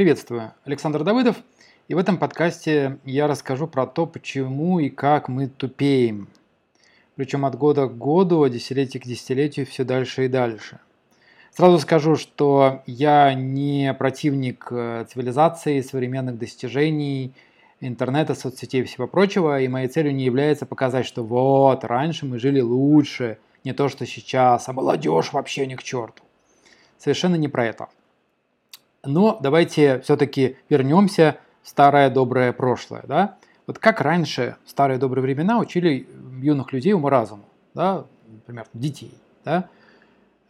Приветствую, Александр Давыдов. И в этом подкасте я расскажу про то, почему и как мы тупеем. Причем от года к году, от десятилетия к десятилетию все дальше и дальше. Сразу скажу, что я не противник э, цивилизации, современных достижений, интернета, соцсетей и всего прочего, и моей целью не является показать, что вот, раньше мы жили лучше, не то, что сейчас, а молодежь вообще не к черту. Совершенно не про это. Но давайте все-таки вернемся в старое доброе прошлое. Да? Вот как раньше, в старые добрые времена, учили юных людей уму-разуму, да? например, детей. Да?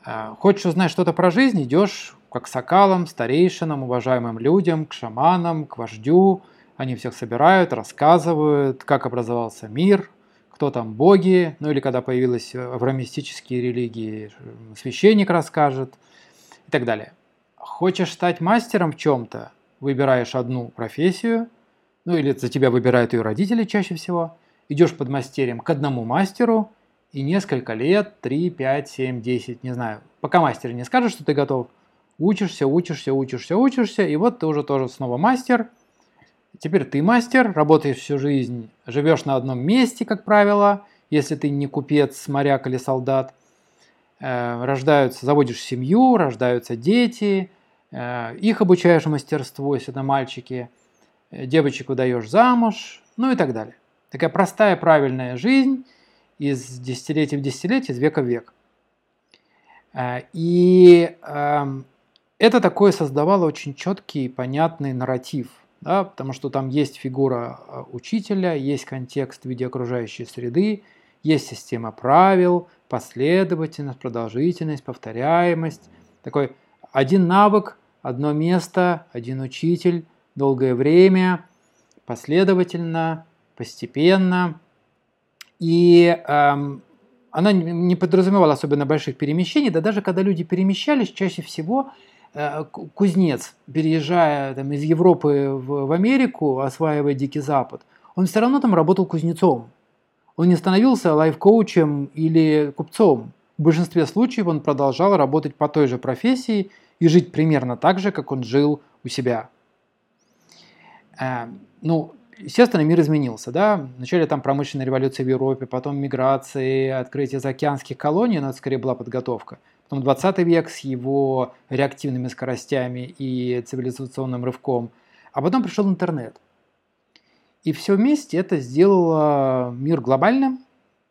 А, хочешь узнать что-то про жизнь, идешь как сокалам, старейшинам, уважаемым людям, к шаманам, к вождю. Они всех собирают, рассказывают, как образовался мир, кто там боги, ну или когда появились авраамистические религии, священник расскажет и так далее. Хочешь стать мастером в чем-то, выбираешь одну профессию, ну или за тебя выбирают ее родители чаще всего, идешь под мастерем к одному мастеру, и несколько лет, 3, 5, 7, 10, не знаю, пока мастер не скажет, что ты готов, учишься, учишься, учишься, учишься, и вот ты уже тоже снова мастер. Теперь ты мастер, работаешь всю жизнь, живешь на одном месте, как правило, если ты не купец, моряк или солдат. Э, рождаются, заводишь семью, рождаются дети, Э, их обучаешь мастерству, если это мальчики, э, девочек выдаешь замуж, ну и так далее. Такая простая, правильная жизнь из десятилетия в десятилетие, из века в век. И эм, это такое создавало очень четкий, понятный нарратив, да, потому что там есть фигура учителя, есть контекст в виде окружающей среды, есть система правил, последовательность, продолжительность, повторяемость. Такой один навык, одно место, один учитель, долгое время, последовательно, постепенно. И эм, она не подразумевала особенно больших перемещений, да даже когда люди перемещались, чаще всего э, кузнец, переезжая там, из Европы в, в Америку, осваивая Дикий Запад, он все равно там работал кузнецом. Он не становился лайф-коучем или купцом. В большинстве случаев он продолжал работать по той же профессии и жить примерно так же, как он жил у себя. Э, ну, естественно, мир изменился, да. Вначале там промышленная революция в Европе, потом миграции, открытие заокеанских колоний, но это скорее была подготовка. Потом 20 век с его реактивными скоростями и цивилизационным рывком. А потом пришел интернет. И все вместе это сделало мир глобальным,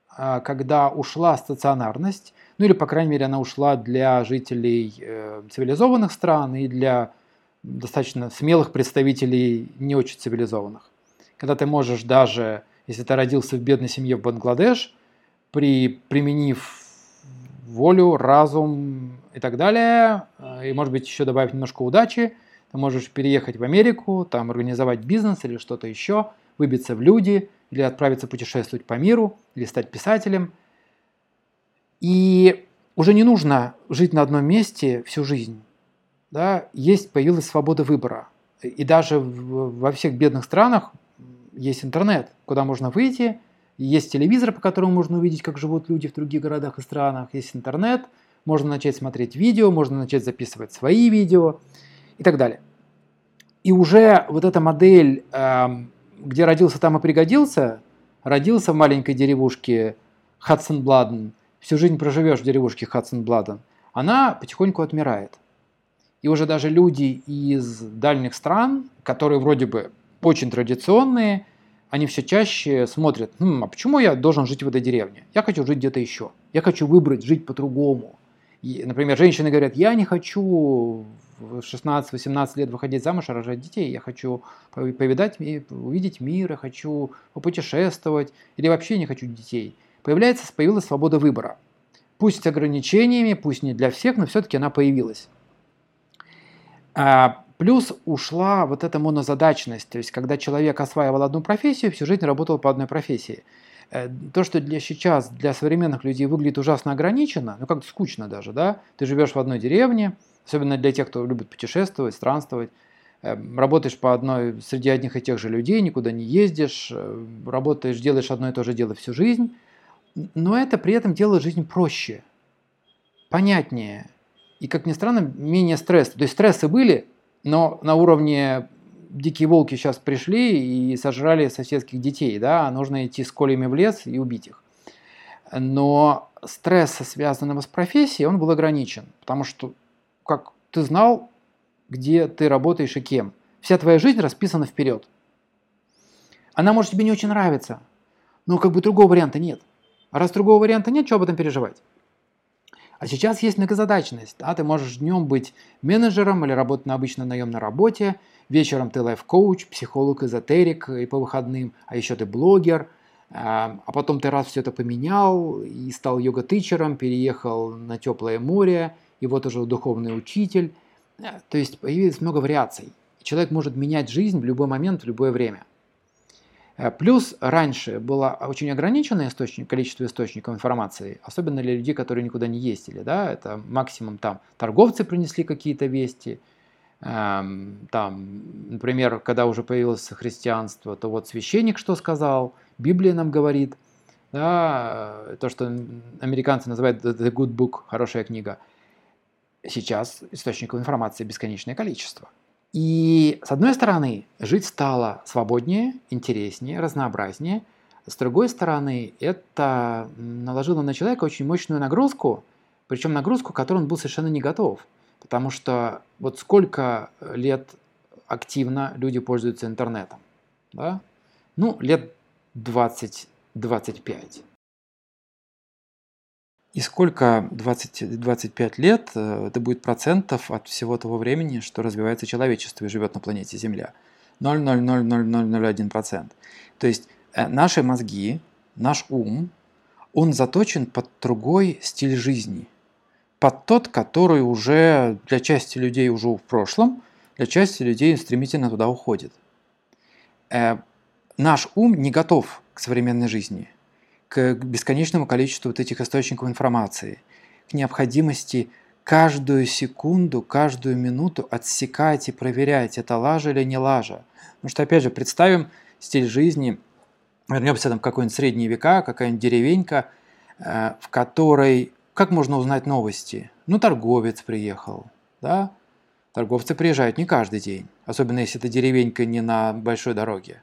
а, когда ушла стационарность, ну или, по крайней мере, она ушла для жителей э, цивилизованных стран и для достаточно смелых представителей не очень цивилизованных. Когда ты можешь даже, если ты родился в бедной семье в Бангладеш, при, применив волю, разум и так далее, э, и, может быть, еще добавить немножко удачи, ты можешь переехать в Америку, там организовать бизнес или что-то еще, выбиться в люди, или отправиться путешествовать по миру, или стать писателем – и уже не нужно жить на одном месте всю жизнь. Да? Есть, появилась свобода выбора. И даже во всех бедных странах есть интернет, куда можно выйти, есть телевизор, по которому можно увидеть, как живут люди в других городах и странах, есть интернет, можно начать смотреть видео, можно начать записывать свои видео и так далее. И уже вот эта модель, эм, где родился, там и пригодился, родился в маленькой деревушке Хадсон-Бладен, всю жизнь проживешь в деревушке Хадсон-Бладен, она потихоньку отмирает. И уже даже люди из дальних стран, которые вроде бы очень традиционные, они все чаще смотрят, хм, а почему я должен жить в этой деревне? Я хочу жить где-то еще. Я хочу выбрать жить по-другому. Например, женщины говорят, я не хочу в 16-18 лет выходить замуж и рожать детей. Я хочу повидать, увидеть мир, я хочу попутешествовать, или вообще не хочу детей появляется, появилась свобода выбора. Пусть с ограничениями, пусть не для всех, но все-таки она появилась. А, плюс ушла вот эта монозадачность, то есть когда человек осваивал одну профессию, всю жизнь работал по одной профессии. Э, то, что для сейчас для современных людей выглядит ужасно ограничено, ну как-то скучно даже, да? Ты живешь в одной деревне, особенно для тех, кто любит путешествовать, странствовать, э, работаешь по одной среди одних и тех же людей, никуда не ездишь, э, работаешь, делаешь одно и то же дело всю жизнь но это при этом делает жизнь проще, понятнее и, как ни странно, менее стресс. То есть стрессы были, Но на уровне дикие волки сейчас пришли и сожрали соседских детей, да, нужно идти с колями в лес и убить их. Но стресс, связанного с профессией, он был ограничен, потому что как ты знал, где ты работаешь и кем. Вся твоя жизнь расписана вперед. Она может тебе не очень нравиться, но как бы другого варианта нет. А раз другого варианта нет, что об этом переживать? А сейчас есть многозадачность. Да? Ты можешь днем быть менеджером или работать на обычной наемной работе, вечером ты лайф-коуч, психолог, эзотерик и по выходным, а еще ты блогер, а, а потом ты раз все это поменял и стал йога-тичером, переехал на теплое море, и вот уже духовный учитель. То есть появилось много вариаций. Человек может менять жизнь в любой момент, в любое время. Э, плюс раньше было очень ограниченное источник, количество источников информации, особенно для людей, которые никуда не ездили. Да? Это максимум там торговцы принесли какие-то вести, эм, там, например, когда уже появилось христианство, то вот священник что сказал, Библия нам говорит, да, э, то, что американцы называют the good book, хорошая книга. Сейчас источников информации бесконечное количество. И с одной стороны, жить стало свободнее, интереснее, разнообразнее. С другой стороны, это наложило на человека очень мощную нагрузку, причем нагрузку, к которой он был совершенно не готов. Потому что вот сколько лет активно люди пользуются интернетом? Да? Ну, лет 20-25. И сколько 20, 25 лет э, это будет процентов от всего того времени, что развивается человечество и живет на планете Земля? 0,00001%. То есть э, наши мозги, наш ум, он заточен под другой стиль жизни. Под тот, который уже для части людей уже в прошлом, для части людей стремительно туда уходит. Э, наш ум не готов к современной жизни – к бесконечному количеству вот этих источников информации, к необходимости каждую секунду, каждую минуту отсекать и проверять, это лажа или не лажа. Потому что, опять же, представим стиль жизни, вернемся там в какой-нибудь средние века, какая-нибудь деревенька, э, в которой, как можно узнать новости? Ну, торговец приехал, да? Торговцы приезжают не каждый день, особенно если это деревенька не на большой дороге.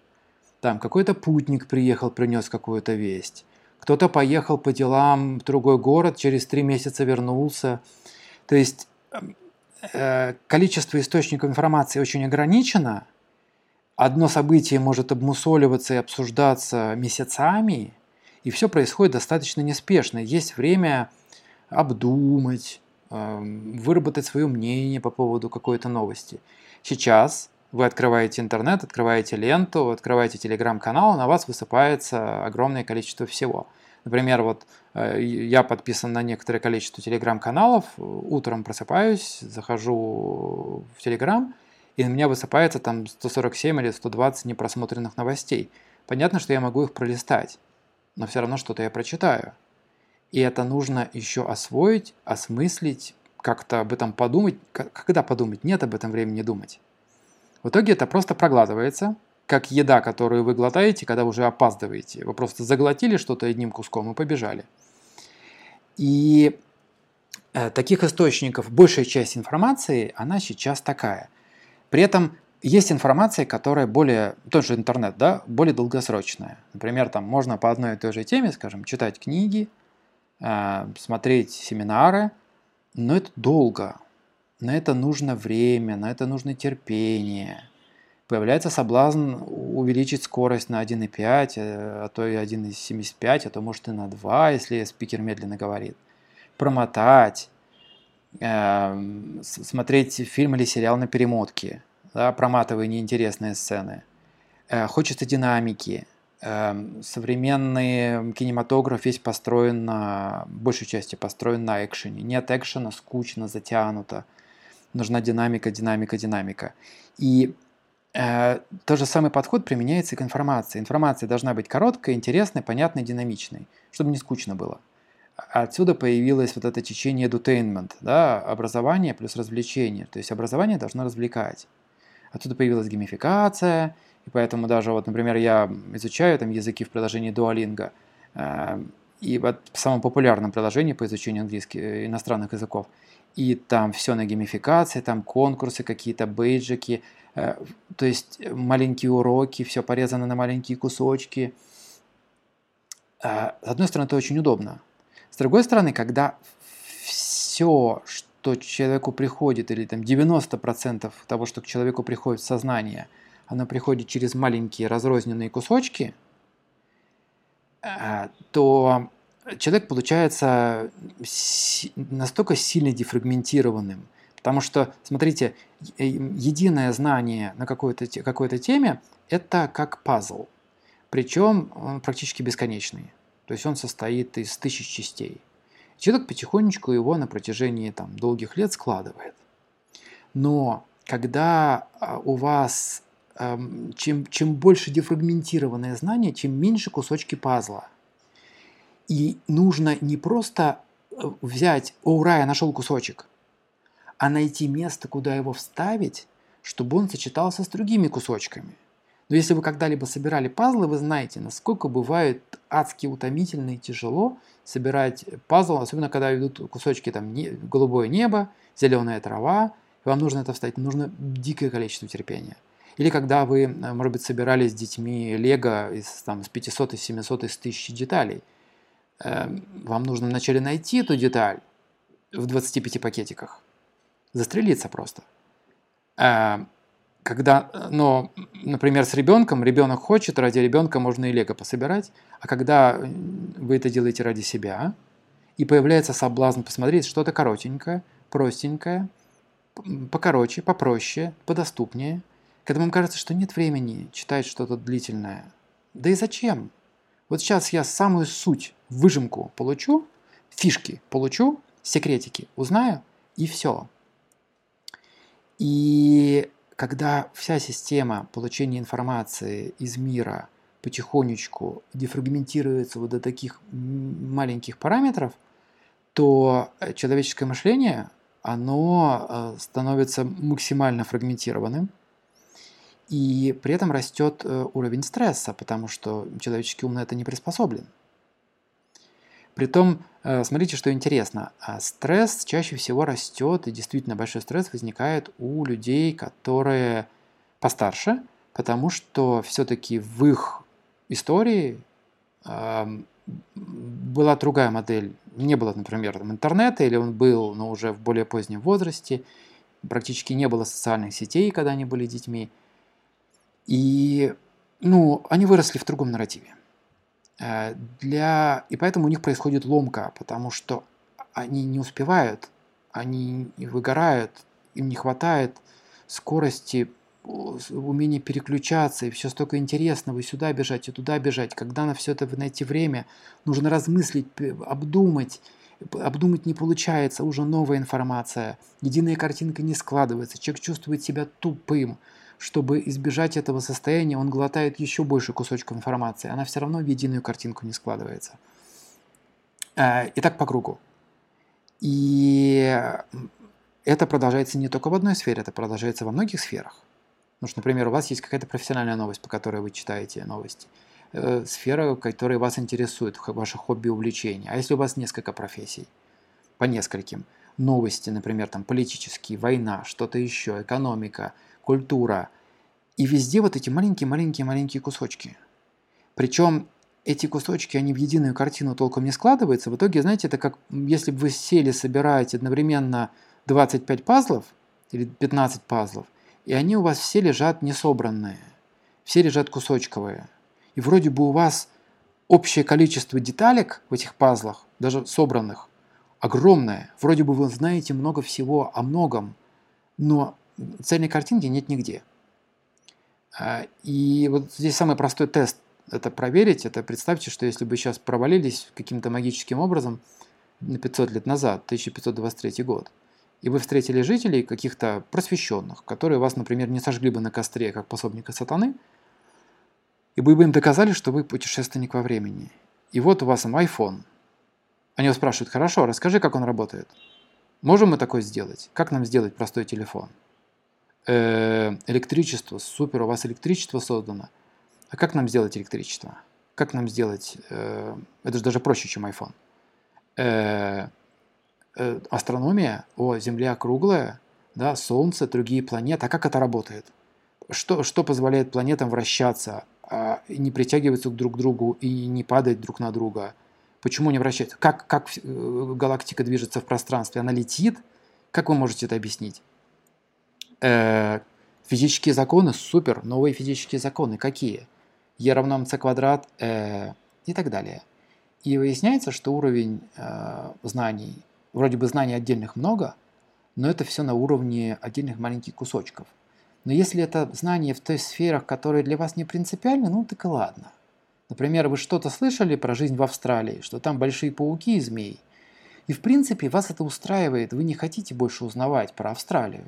Там какой-то путник приехал, принес какую-то весть кто-то поехал по делам в другой город, через три месяца вернулся. То есть э, количество источников информации очень ограничено. Одно событие может обмусоливаться и обсуждаться месяцами, и все происходит достаточно неспешно. Есть время обдумать, эм, выработать свое мнение по поводу какой-то новости. Сейчас вы открываете интернет, открываете ленту, открываете телеграм-канал, на вас высыпается огромное количество всего. Например, вот э, я подписан на некоторое количество телеграм-каналов, утром просыпаюсь, захожу в телеграм, и на меня высыпается там 147 или 120 непросмотренных новостей. Понятно, что я могу их пролистать, но все равно что-то я прочитаю. И это нужно еще освоить, осмыслить, как-то об этом подумать. Когда подумать? Нет об этом времени думать. В итоге это просто проглатывается, как еда, которую вы глотаете, когда уже опаздываете. Вы просто заглотили что-то одним куском и побежали. И э, таких источников, большая часть информации, она сейчас такая. При этом есть информация, которая более, тот же интернет, да, более долгосрочная. Например, там можно по одной и той же теме, скажем, читать книги, э, смотреть семинары, но это долго, на это нужно время, на это нужно терпение – появляется соблазн увеличить скорость на 1,5, э, а то и 1,75, а то может и на 2, если спикер медленно говорит. Промотать, э, смотреть фильм или сериал на перемотке, да, проматывая неинтересные сцены. Э, хочется динамики. Э, современный кинематограф весь построен на, большей части построен на экшене. Нет экшена, скучно, затянуто. Нужна динамика, динамика, динамика. И Э, тот же самый подход применяется к информации. Информация должна быть короткой, интересной, понятной, динамичной, чтобы не скучно было. Отсюда появилось вот это течение edutainment, да, образование плюс развлечение. То есть образование должно развлекать. Отсюда появилась геймификация, и поэтому даже вот, например, я изучаю там языки в приложении Duolingo. Э, и вот в самом популярном приложении по изучению английских э, иностранных языков. И там все на геймификации, там конкурсы какие-то, бейджики, э, то есть маленькие уроки, все порезано на маленькие кусочки. Э, с одной стороны, это очень удобно. С другой стороны, когда все, что человеку приходит, или там 90% того, что к человеку приходит в сознание, оно приходит через маленькие разрозненные кусочки – а, то человек получается настолько сильно дефрагментированным. Потому что, смотрите, единое знание на какой-то какой теме – это как пазл. Причем он практически бесконечный. То есть он состоит из тысяч частей. Человек потихонечку его на протяжении там, долгих лет складывает. Но когда а, у вас чем, чем больше дефрагментированное знание, чем меньше кусочки пазла. И нужно не просто э, взять, о, ура, я нашел кусочек, а найти место, куда его вставить, чтобы он сочетался с другими кусочками. Но если вы когда-либо собирали пазлы, вы знаете, насколько бывает адски утомительно и тяжело собирать пазл, особенно когда идут кусочки там не, голубое небо, зеленая трава, и вам нужно это вставить, нужно дикое количество терпения. Или когда вы, э, может быть, собирали с детьми лего из, там, с 500, из 700, из 1000 деталей. Эм, вам нужно вначале найти эту деталь в 25 пакетиках. Застрелиться просто. Эм, когда, но, например, с ребенком, ребенок хочет, ради ребенка можно и лего пособирать, а когда вы это делаете ради себя, и появляется соблазн посмотреть что-то коротенькое, простенькое, покороче, попроще, подоступнее – когда вам кажется, что нет времени читать что-то длительное. Да и зачем? Вот сейчас я самую суть, выжимку получу, фишки получу, секретики узнаю, и все. И когда вся система получения информации из мира потихонечку дефрагментируется вот до таких маленьких параметров, то человеческое мышление, оно э, становится максимально фрагментированным, и при этом растет э, уровень стресса, потому что человеческий ум на это не приспособлен. Притом, э, смотрите, что интересно, а стресс чаще всего растет, и действительно большой стресс возникает у людей, которые постарше, потому что все-таки в их истории э, была другая модель. Не было, например, интернета, или он был, но уже в более позднем возрасте. Практически не было социальных сетей, когда они были детьми. И ну, они выросли в другом нарративе. Э, для... И поэтому у них происходит ломка, потому что они не успевают, они выгорают, им не хватает скорости, умения переключаться, и все столько интересного, и сюда бежать, и туда бежать. Когда на все это найти время, нужно размыслить, обдумать. Обдумать не получается, уже новая информация. Единая картинка не складывается, человек чувствует себя тупым чтобы избежать этого состояния, он глотает еще больше кусочков информации. Она все равно в единую картинку не складывается. Э, и так по кругу. И это продолжается не только в одной сфере, это продолжается во многих сферах. Потому что, например, у вас есть какая-то профессиональная новость, по которой вы читаете новости. Э, сфера, которая вас интересует, ваше хобби, увлечение. А если у вас несколько профессий, по нескольким, новости, например, там политические, война, что-то еще, экономика – культура. И везде вот эти маленькие-маленькие-маленькие кусочки. Причем эти кусочки, они в единую картину толком не складываются. В итоге, знаете, это как если бы вы сели, собираете одновременно 25 пазлов или 15 пазлов, и они у вас все лежат несобранные, все лежат кусочковые. И вроде бы у вас общее количество деталек в этих пазлах, даже собранных, огромное. Вроде бы вы знаете много всего о многом, но цельной картинки нет нигде. А, и вот здесь самый простой тест это проверить, это представьте, что если бы сейчас провалились каким-то магическим образом на 500 лет назад, 1523 год, и вы встретили жителей каких-то просвещенных, которые вас, например, не сожгли бы на костре, как пособника сатаны, и вы бы им доказали, что вы путешественник во времени. И вот у вас iPhone. Они вас спрашивают, хорошо, расскажи, как он работает. Можем мы такое сделать? Как нам сделать простой телефон? Э, электричество, супер, у вас электричество создано. А как нам сделать электричество? Как нам сделать? Э, это же даже проще, чем iPhone. Э, э, астрономия, о, Земля круглая, да, Солнце, другие планеты. А как это работает? Что, что позволяет планетам вращаться, а, не притягиваться друг к другу и не падать друг на друга? Почему не вращается? Как, как э, галактика движется в пространстве? Она летит? Как вы можете это объяснить? Э, физические законы, супер, новые физические законы. Какие? Е равно mc квадрат э, и так далее. И выясняется, что уровень э, знаний, вроде бы знаний отдельных много, но это все на уровне отдельных маленьких кусочков. Но если это знание в той сферах, которые для вас не принципиальны, ну так и ладно. Например, вы что-то слышали про жизнь в Австралии, что там большие пауки и змеи. И в принципе вас это устраивает, вы не хотите больше узнавать про Австралию.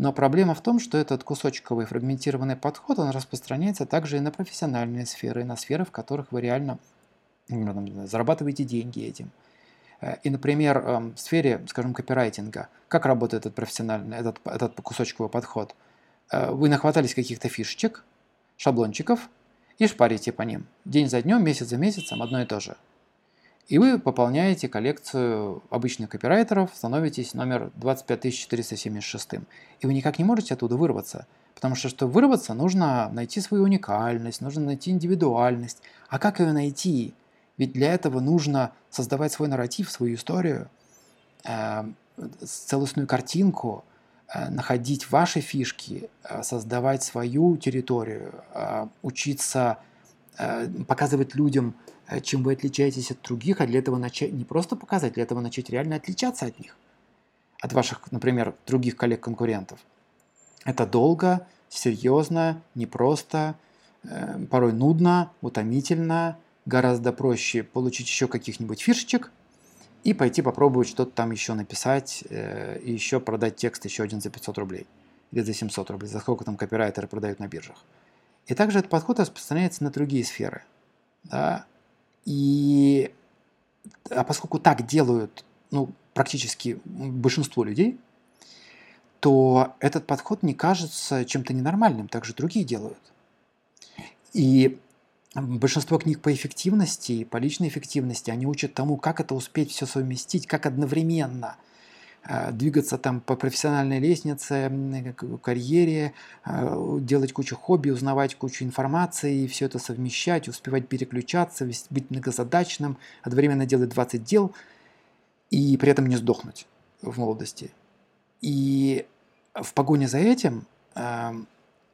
Но проблема в том, что этот кусочковый фрагментированный подход, он распространяется также и на профессиональные сферы, и на сферы, в которых вы реально ну, зарабатываете деньги этим. Э, и, например, эм, в сфере, скажем, копирайтинга, как работает этот профессиональный, этот, этот кусочковый подход? Э, вы нахватались каких-то фишечек, шаблончиков и шпарите по ним. День за днем, месяц за месяцем, одно и то же. И вы пополняете коллекцию обычных копирайтеров, становитесь номер 25476. И вы никак не можете оттуда вырваться. Потому что, чтобы вырваться, нужно найти свою уникальность, нужно найти индивидуальность. А как ее найти? Ведь для этого нужно создавать свой нарратив, свою историю, э, целостную картинку, э, находить ваши фишки, э, создавать свою территорию, э, учиться э, показывать людям чем вы отличаетесь от других, а для этого начать не просто показать, для этого начать реально отличаться от них, от ваших, например, других коллег-конкурентов. Это долго, серьезно, непросто, э, порой нудно, утомительно, гораздо проще получить еще каких-нибудь фишечек и пойти попробовать что-то там еще написать э, и еще продать текст еще один за 500 рублей или за 700 рублей, за сколько там копирайтеры продают на биржах. И также этот подход распространяется на другие сферы. Да? И а поскольку так делают ну, практически большинство людей, то этот подход не кажется чем-то ненормальным, так же другие делают. И большинство книг по эффективности, по личной эффективности, они учат тому, как это успеть все совместить, как одновременно – двигаться там по профессиональной лестнице, карьере, э, делать кучу хобби, узнавать кучу информации, все это совмещать, успевать переключаться, быть многозадачным, одновременно делать 20 дел и при этом не сдохнуть в молодости. И в погоне за этим эм,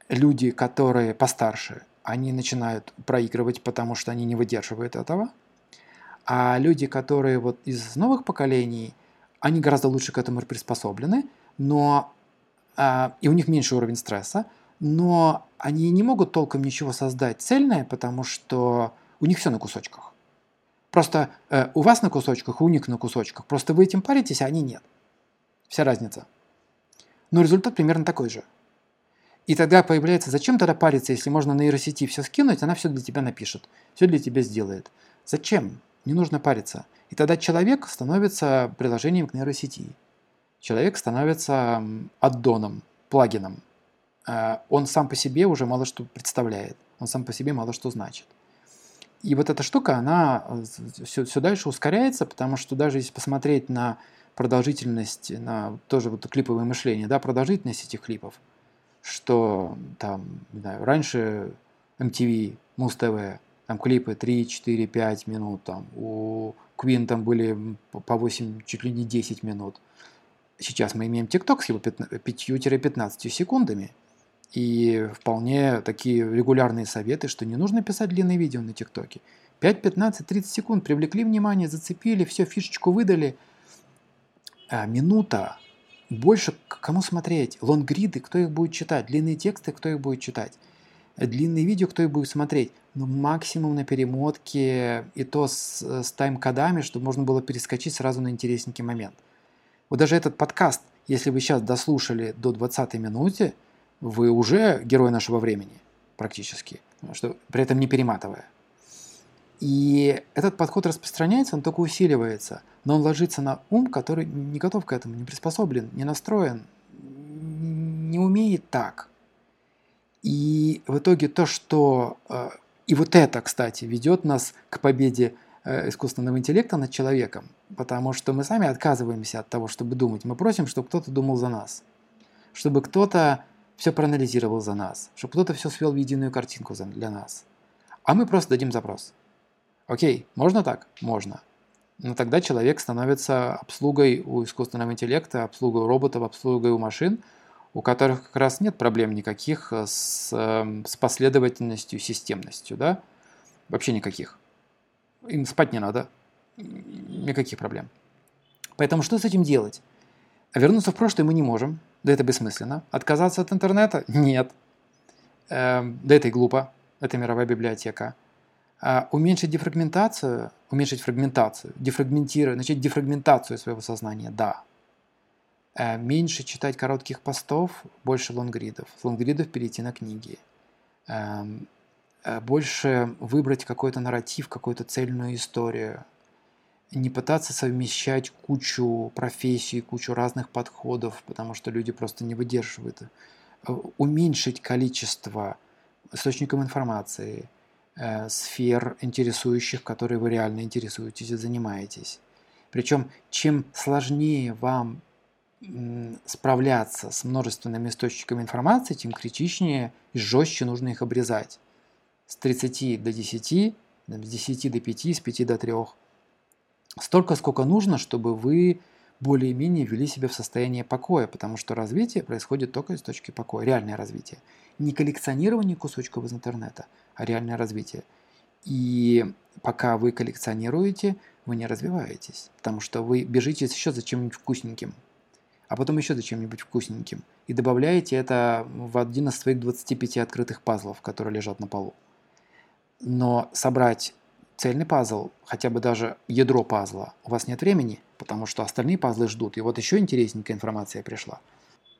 люди, которые постарше, они начинают проигрывать, потому что они не выдерживают этого. А люди, которые вот из новых поколений – они гораздо лучше к этому приспособлены, но э, и у них меньше уровень стресса, но они не могут толком ничего создать цельное, потому что у них все на кусочках. Просто э, у вас на кусочках, у них на кусочках. Просто вы этим паритесь, а они нет. Вся разница. Но результат примерно такой же. И тогда появляется, зачем тогда париться, если можно на нейросети все скинуть, она все для тебя напишет, все для тебя сделает. Зачем? Не нужно париться. И тогда человек становится приложением к нейросети. Человек становится аддоном, плагином. А, он сам по себе уже мало что представляет. Он сам по себе мало что значит. И вот эта штука, она все, все дальше ускоряется, потому что даже если посмотреть на продолжительность, на тоже вот клиповое мышление, да, продолжительность этих клипов, что там, не знаю, раньше MTV, Муз-ТВ, там клипы 3, 4, 5 минут, там у Queen там были по 8, чуть ли не 10 минут. Сейчас мы имеем TikTok с его 5-15 секундами. И вполне такие регулярные советы, что не нужно писать длинные видео на ТикТоке. 5, 15, 30 секунд привлекли внимание, зацепили, все, фишечку выдали. А, минута. Больше кому смотреть? Лонгриды, кто их будет читать? Длинные тексты, кто их будет читать? Длинные видео, кто их будет смотреть? ну, максимум на перемотке, и то с, с тайм-кодами, чтобы можно было перескочить сразу на интересненький момент. Вот даже этот подкаст, если вы сейчас дослушали до 20 минуты, вы уже герой нашего времени практически, что, при этом не перематывая. И этот подход распространяется, он только усиливается, но он ложится на ум, который не готов к этому, не приспособлен, не настроен, не умеет так. И в итоге то, что э, И вот это, кстати, ведет нас к победе э, искусственного интеллекта над человеком, потому что мы сами отказываемся от того, чтобы думать. Мы просим, чтобы кто-то думал за нас, чтобы кто-то все проанализировал за нас, чтобы кто-то все свел в единую картинку для нас. А мы просто дадим запрос. Окей, можно так? Можно. Но тогда человек становится обслугой у искусственного интеллекта, обслугой у роботов, обслугой у машин, у которых как раз нет проблем никаких с, эм, с последовательностью, системностью, да? Вообще никаких. Им спать не надо. Никаких проблем. Поэтому что с этим делать? Вернуться в прошлое мы не можем. Да это бессмысленно. Отказаться от интернета? Нет. Эм, да это и глупо. Это мировая библиотека. А уменьшить дефрагментацию, уменьшить фрагментацию, дефрагментировать, начать дефрагментацию своего сознания, да. Э, меньше читать коротких постов, больше лонгридов. С лонгридов перейти на книги. Эм, э, больше выбрать какой-то нарратив, какую-то цельную историю. Не пытаться совмещать кучу профессий, кучу разных подходов, потому что люди просто не выдерживают. Уменьшить количество источников информации, сфер интересующих, которые вы реально интересуетесь и занимаетесь. Причем, чем сложнее вам справляться с множественными источниками информации, тем критичнее и жестче нужно их обрезать. С 30 до 10, с 10 до 5, с 5 до 3. Столько, сколько нужно, чтобы вы более-менее ввели себя в состояние покоя, потому что развитие происходит только из точки покоя, реальное развитие. Не коллекционирование кусочков из интернета, а реальное развитие. И пока вы коллекционируете, вы не развиваетесь, потому что вы бежите еще за чем-нибудь вкусненьким, а потом еще за чем-нибудь вкусненьким, и добавляете это в один из своих 25 открытых пазлов, которые лежат на полу. Но собрать цельный пазл, хотя бы даже ядро пазла, у вас нет времени, потому что остальные пазлы ждут. И вот еще интересненькая информация пришла.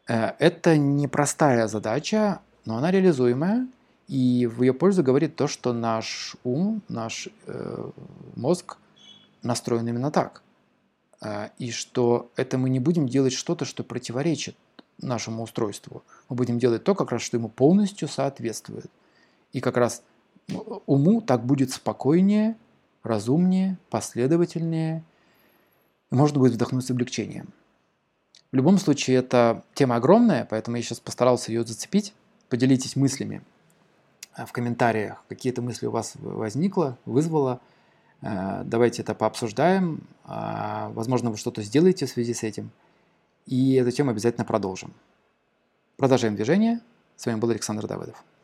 Э, это непростая задача, но она реализуемая, и в ее пользу говорит то, что наш ум, наш э, мозг настроен именно так. Э, и что это мы не будем делать что-то, что противоречит нашему устройству. Мы будем делать то, как раз, что ему полностью соответствует. И как раз уму так будет спокойнее, разумнее, последовательнее, можно будет вдохнуть с облегчением. В любом случае, эта тема огромная, поэтому я сейчас постарался ее зацепить. Поделитесь мыслями э, в комментариях, какие-то мысли у вас возникло, вызвало. Э, давайте это пообсуждаем. Э, возможно, вы что-то сделаете в связи с этим. И эту обязательно продолжим. Продолжаем движение. С вами был Александр Давыдов.